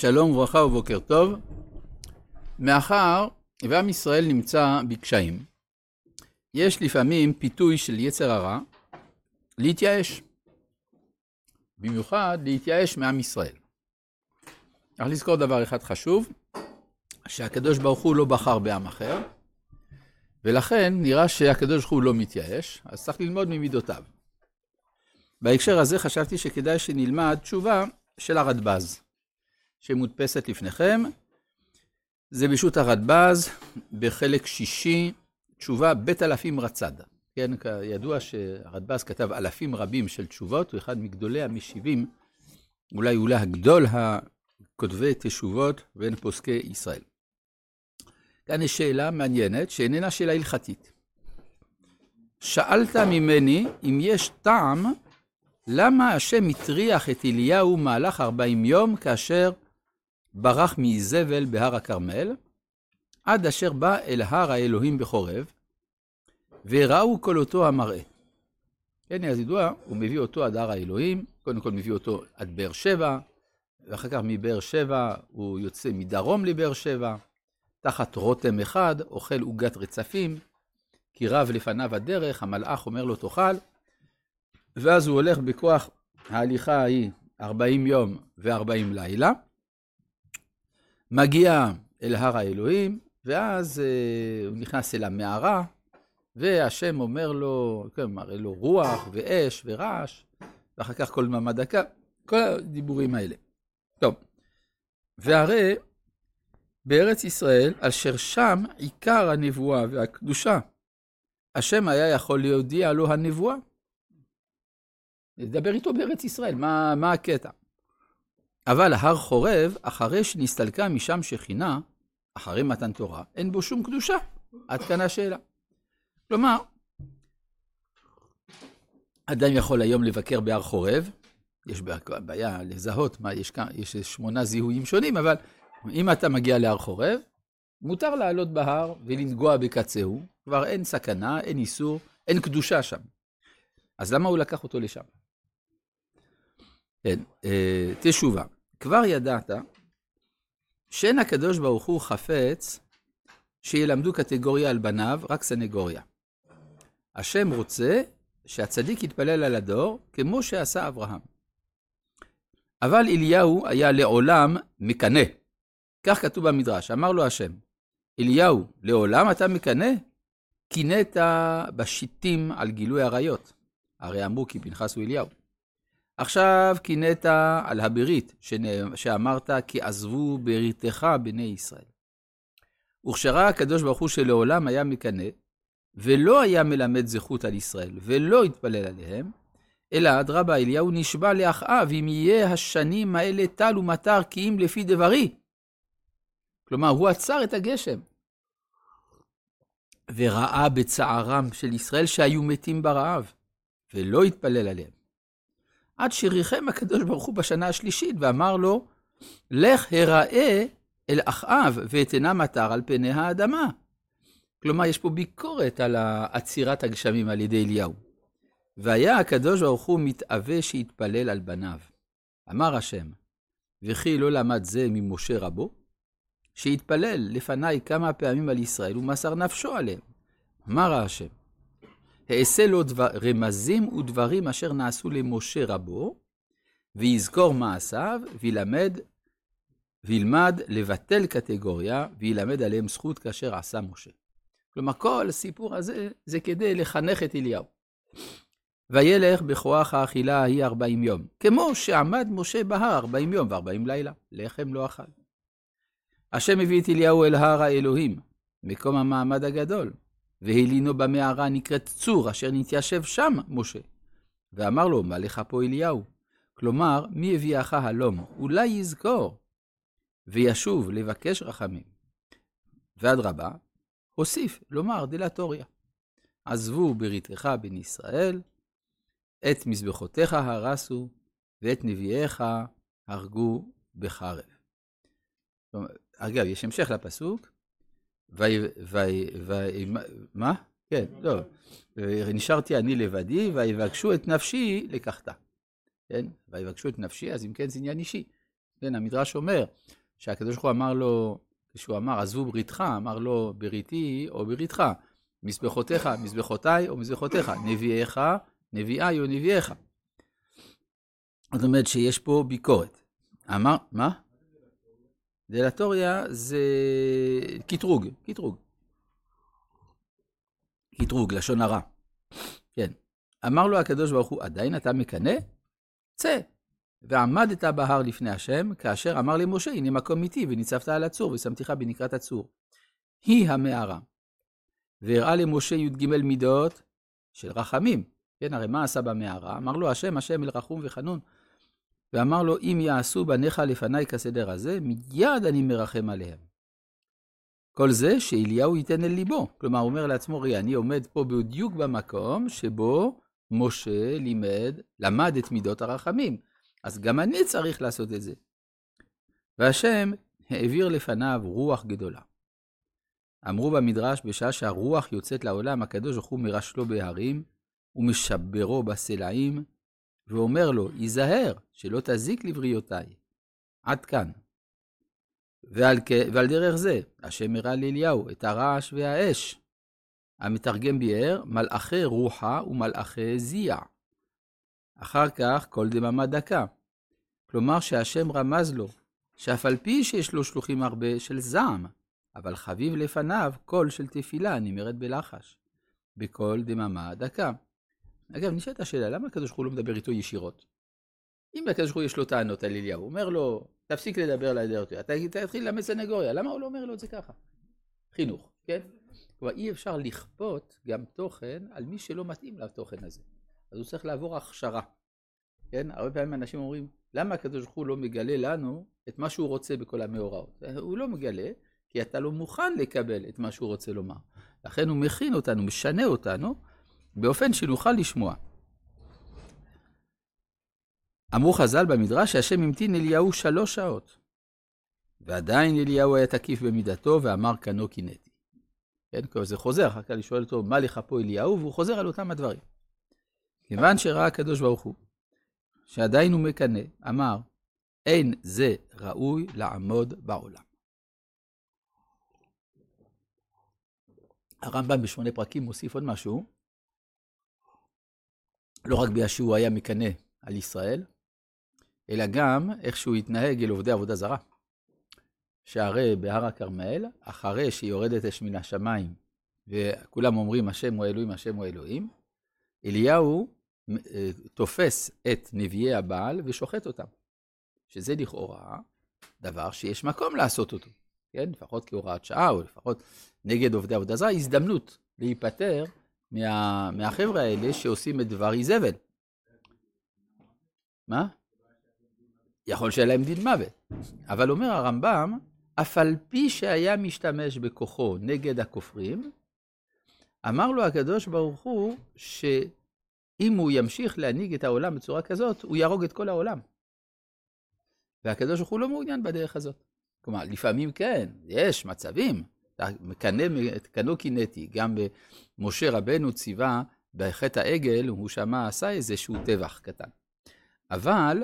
שלום וברכה ובוקר טוב. מאחר ועם ישראל נמצא בקשיים, יש לפעמים פיתוי של יצר הרע להתייאש. במיוחד להתייאש מעם ישראל. צריך לזכור דבר אחד חשוב, שהקדוש ברוך הוא לא בחר בעם אחר, ולכן נראה שהקדוש ברוך הוא לא מתייאש, אז צריך ללמוד ממידותיו. בהקשר הזה חשבתי שכדאי שנלמד תשובה של הרדב"ז. שמודפסת לפניכם. זה בשו"ת הרדב"ז, בחלק שישי, תשובה בית אלפים רצד. כן, ידוע שהרדב"ז כתב אלפים רבים של תשובות, הוא אחד מגדולי המשיבים, אולי אולי הגדול הכותבי תשובות בין פוסקי ישראל. כאן יש שאלה מעניינת, שאיננה שאלה הלכתית. שאלת ממני אם יש טעם למה השם הטריח את אליהו מהלך ארבעים יום כאשר ברח מאיזבל בהר הכרמל, עד אשר בא אל הר האלוהים בחורב, וראו כל אותו המראה. כן, אז ידוע, הוא מביא אותו עד הר האלוהים, קודם כל מביא אותו עד באר שבע, ואחר כך מבאר שבע הוא יוצא מדרום לבאר שבע, תחת רותם אחד, אוכל עוגת רצפים, כי רב לפניו הדרך, המלאך אומר לו תאכל, ואז הוא הולך בכוח ההליכה ההיא 40 יום ו-40 לילה, מגיע אל הר האלוהים, ואז אה, הוא נכנס אל המערה, והשם אומר לו, כן, מראה לו רוח ואש ורעש, ואחר כך כל דממה דקה, כל הדיבורים האלה. טוב, והרי בארץ ישראל, אשר שם עיקר הנבואה והקדושה, השם היה יכול להודיע לו הנבואה. לדבר איתו בארץ ישראל, מה, מה הקטע? אבל הר חורב, אחרי שנסתלקה משם שכינה, אחרי מתן תורה, אין בו שום קדושה. עד כאן השאלה. כלומר, אדם יכול היום לבקר בהר חורב, יש בעיה לזהות, מה, יש, יש שמונה זיהויים שונים, אבל אם אתה מגיע להר חורב, מותר לעלות בהר ולנגוע בקצהו, כבר אין סכנה, אין איסור, אין קדושה שם. אז למה הוא לקח אותו לשם? כן, אה, תשובה. כבר ידעת שאין הקדוש ברוך הוא חפץ שילמדו קטגוריה על בניו, רק סנגוריה. השם רוצה שהצדיק יתפלל על הדור, כמו שעשה אברהם. אבל אליהו היה לעולם מקנא. כך כתוב במדרש, אמר לו השם, אליהו, לעולם אתה מקנא? קינאת בשיטים על גילוי עריות. הרי אמרו כי פנחס הוא אליהו. עכשיו קינאת על הברית, שאמרת כי עזבו בריתך בני ישראל. וכשראה הקדוש ברוך הוא שלעולם היה מקנא, ולא היה מלמד זכות על ישראל, ולא התפלל עליהם, אלא אדרבה אליהו נשבע לאחאב, אם יהיה השנים האלה טל ומטר כי אם לפי דברי. כלומר, הוא עצר את הגשם. וראה בצערם של ישראל שהיו מתים ברעב, ולא התפלל עליהם. עד שריחם הקדוש ברוך הוא בשנה השלישית ואמר לו, לך הראה אל אחאב ואתנה מטר על פני האדמה. כלומר, יש פה ביקורת על עצירת הגשמים על ידי אליהו. והיה הקדוש ברוך הוא מתאווה שיתפלל על בניו. אמר השם, וכי לא למד זה ממשה רבו? שיתפלל לפניי כמה פעמים על ישראל ומסר נפשו עליהם. אמר השם, אעשה לו דבר, רמזים ודברים אשר נעשו למשה רבו, ויזכור מעשיו, וילמד, וילמד לבטל קטגוריה, וילמד עליהם זכות כאשר עשה משה. כלומר, כל הסיפור הזה זה כדי לחנך את אליהו. וילך בכוח האכילה ההיא ארבעים יום, כמו שעמד משה בהר ארבעים יום וארבעים לילה, לחם לא אכל. השם הביא את אליהו אל הר האלוהים, מקום המעמד הגדול, והלינו במערה נקראת צור, אשר נתיישב שם משה. ואמר לו, מה לך פה אליהו? כלומר, מי הביאך הלום? אולי יזכור, וישוב לבקש רחמים. ואדרבה, הוסיף לומר דלתוריה. עזבו בריתך בן ישראל, את מזבחותיך הרסו, ואת נביאיך הרגו בחרב. אגב, יש המשך לפסוק, ו... ו... ו... מה? כן, לא. נשארתי אני לבדי, ויבקשו את נפשי לקחתה. כן? ויבקשו את נפשי, אז אם כן זה עניין אישי. כן, המדרש אומר שהקדוש ברוך הוא אמר לו, כשהוא אמר, עזבו בריתך, אמר לו, בריתי או בריתך, מזבחותיך, מזבחותיי או מזבחותיך, נביאיך, נביאי או נביאיך. זאת אומרת שיש פה ביקורת. אמר, מה? דלטוריה זה קטרוג, קטרוג. קטרוג, לשון הרע. כן. אמר לו הקדוש ברוך הוא, עדיין אתה מקנא? צא. ועמדת בהר לפני השם, כאשר אמר למשה, הנה מקום איתי, וניצבת על הצור, ושמתיך בנקרת הצור. היא המערה. והראה למשה י"ג מידות של רחמים. כן, הרי מה עשה במערה? אמר לו, השם, השם אל רחום וחנון. ואמר לו, אם יעשו בניך לפניי כסדר הזה, מיד אני מרחם עליהם. כל זה שאליהו ייתן אל ליבו. כלומר, הוא אומר לעצמו, ראי, אני עומד פה בדיוק במקום שבו משה לימד, למד את מידות הרחמים. אז גם אני צריך לעשות את זה. והשם העביר לפניו רוח גדולה. אמרו במדרש, בשעה שהרוח יוצאת לעולם, הקדוש ברוך הוא מרשלו בהרים, ומשברו בסלעים, ואומר לו, היזהר, שלא תזיק לבריאותיי. עד כאן. ועל, ועל דרך זה, השם הראה לאליהו את הרעש והאש. המתרגם ביאר, מלאכי רוחה ומלאכי זיע. אחר כך, כל דממה דקה. כלומר שהשם רמז לו, שאף על פי שיש לו שלוחים הרבה של זעם, אבל חביב לפניו קול של תפילה נמרת בלחש, בקול דממה דקה. אגב, נשאלת השאלה, למה הקדוש ברוך הוא לא מדבר איתו ישירות? אם הקדוש ברוך הוא יש לו טענות על אליהו, הוא אומר לו, תפסיק לדבר לידי אתה תתחיל ללמד סנגוריה, למה הוא לא אומר לו את זה ככה? חינוך, כן? כלומר, אי אפשר לכפות גם תוכן על מי שלא מתאים לתוכן הזה. אז הוא צריך לעבור הכשרה. כן? הרבה פעמים אנשים אומרים, למה הקדוש ברוך הוא לא מגלה לנו את מה שהוא רוצה בכל המאורעות? הוא לא מגלה, כי אתה לא מוכן לקבל את מה שהוא רוצה לומר. לכן הוא מכין אותנו, משנה אותנו, באופן שנוכל לשמוע. אמרו חז"ל במדרש שהשם המתין אליהו שלוש שעות, ועדיין אליהו היה תקיף במידתו ואמר כנו קינאתי. כן, זה חוזר, אחר כך אני שואל אותו, מה לך פה אליהו? והוא חוזר על אותם הדברים. כיוון שראה הקדוש ברוך הוא, שעדיין הוא מקנא, אמר, אין זה ראוי לעמוד בעולם. הרמב"ם בשמונה פרקים מוסיף עוד משהו, לא רק בגלל שהוא היה מקנא על ישראל, אלא גם איך שהוא התנהג אל עובדי עבודה זרה. שהרי בהר הכרמל, אחרי שיורדת אש מן השמיים, וכולם אומרים השם הוא אלוהים, השם הוא אלוהים, אליהו אה, תופס את נביאי הבעל ושוחט אותם. שזה לכאורה דבר שיש מקום לעשות אותו, כן? לפחות כהוראת שעה, או לפחות נגד עובדי עבודה זרה, הזדמנות להיפטר מה, מהחבר'ה האלה שעושים את דבר איזבל. מה? יכול שיהיה להם דין מוות. אבל אומר הרמב"ם, אף על פי שהיה משתמש בכוחו נגד הכופרים, אמר לו הקדוש ברוך הוא, שאם הוא ימשיך להנהיג את העולם בצורה כזאת, הוא יהרוג את כל העולם. והקדוש ברוך הוא לא מעוניין בדרך הזאת. כלומר, לפעמים כן, יש מצבים, קנו קינאתי, גם במשה רבנו ציווה בחטא העגל, הוא שמע, עשה איזשהו טבח קטן. אבל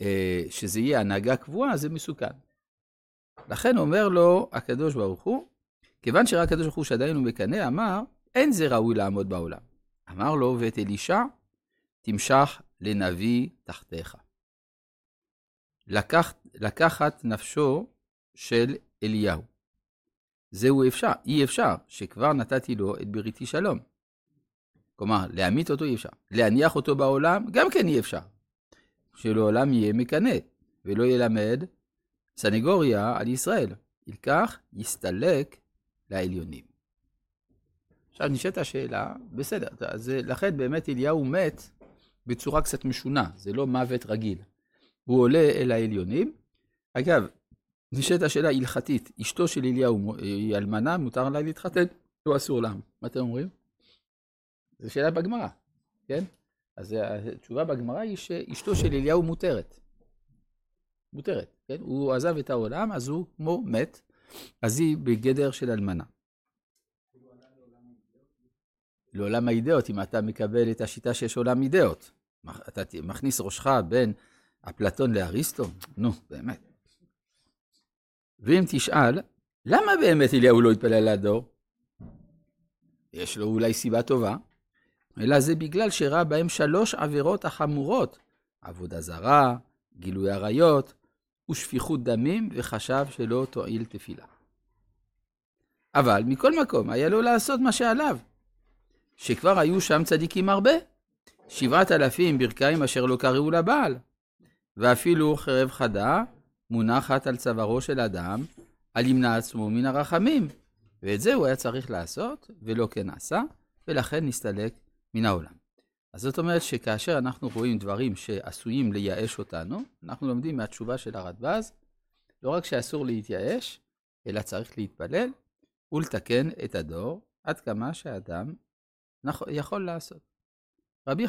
אה, שזה יהיה הנהגה קבועה, זה מסוכן. לכן אומר לו הקדוש ברוך הוא, כיוון שראה הקדוש ברוך הוא שעדיין הוא מקנא, אמר, אין זה ראוי לעמוד בעולם. אמר לו, ואת אלישע תמשך לנביא תחתיך. לקח, לקחת נפשו של אליהו. זהו אפשר, אי אפשר, שכבר נתתי לו את בריתי שלום. כלומר, להמית אותו אי אפשר. להניח אותו בעולם, גם כן אי אפשר. שלעולם יהיה מקנא, ולא ילמד סנגוריה על ישראל. ילקח, יסתלק לעליונים. עכשיו נשאלת השאלה, בסדר, אז לכן באמת אליהו מת בצורה קצת משונה, זה לא מוות רגיל. הוא עולה אל העליונים. אגב, נשאלת השאלה ההלכתית, אשתו של אליהו היא אלמנה, מותר לה להתחתן או אסור לה? מה אתם אומרים? זו שאלה בגמרא, כן? אז התשובה בגמרא היא שאשתו של אליהו מותרת. מותרת, כן? הוא עזב את העולם, אז הוא כמו מת, אז היא בגדר של אלמנה. לעולם האידאות, אם אתה מקבל את השיטה שיש עולם אידאות. אתה מכניס ראשך בין אפלטון לאריסטו? נו, באמת. ואם תשאל, למה באמת אליהו לא התפלל לדור? יש לו אולי סיבה טובה, אלא זה בגלל שראה בהם שלוש עבירות החמורות, עבודה זרה, גילוי עריות ושפיכות דמים, וחשב שלא תועיל תפילה. אבל מכל מקום, היה לו לעשות מה שעליו, שכבר היו שם צדיקים הרבה, שבעת אלפים ברכיים אשר לא קראו לבעל, ואפילו חרב חדה מונחת על צווארו של אדם, על ימנע עצמו מן הרחמים. ואת זה הוא היה צריך לעשות, ולא כן עשה, ולכן נסתלק מן העולם. אז זאת אומרת שכאשר אנחנו רואים דברים שעשויים לייאש אותנו, אנחנו לומדים מהתשובה של הרדב"ז, לא רק שאסור להתייאש, אלא צריך להתפלל ולתקן את הדור עד כמה שאדם יכול לעשות. רבי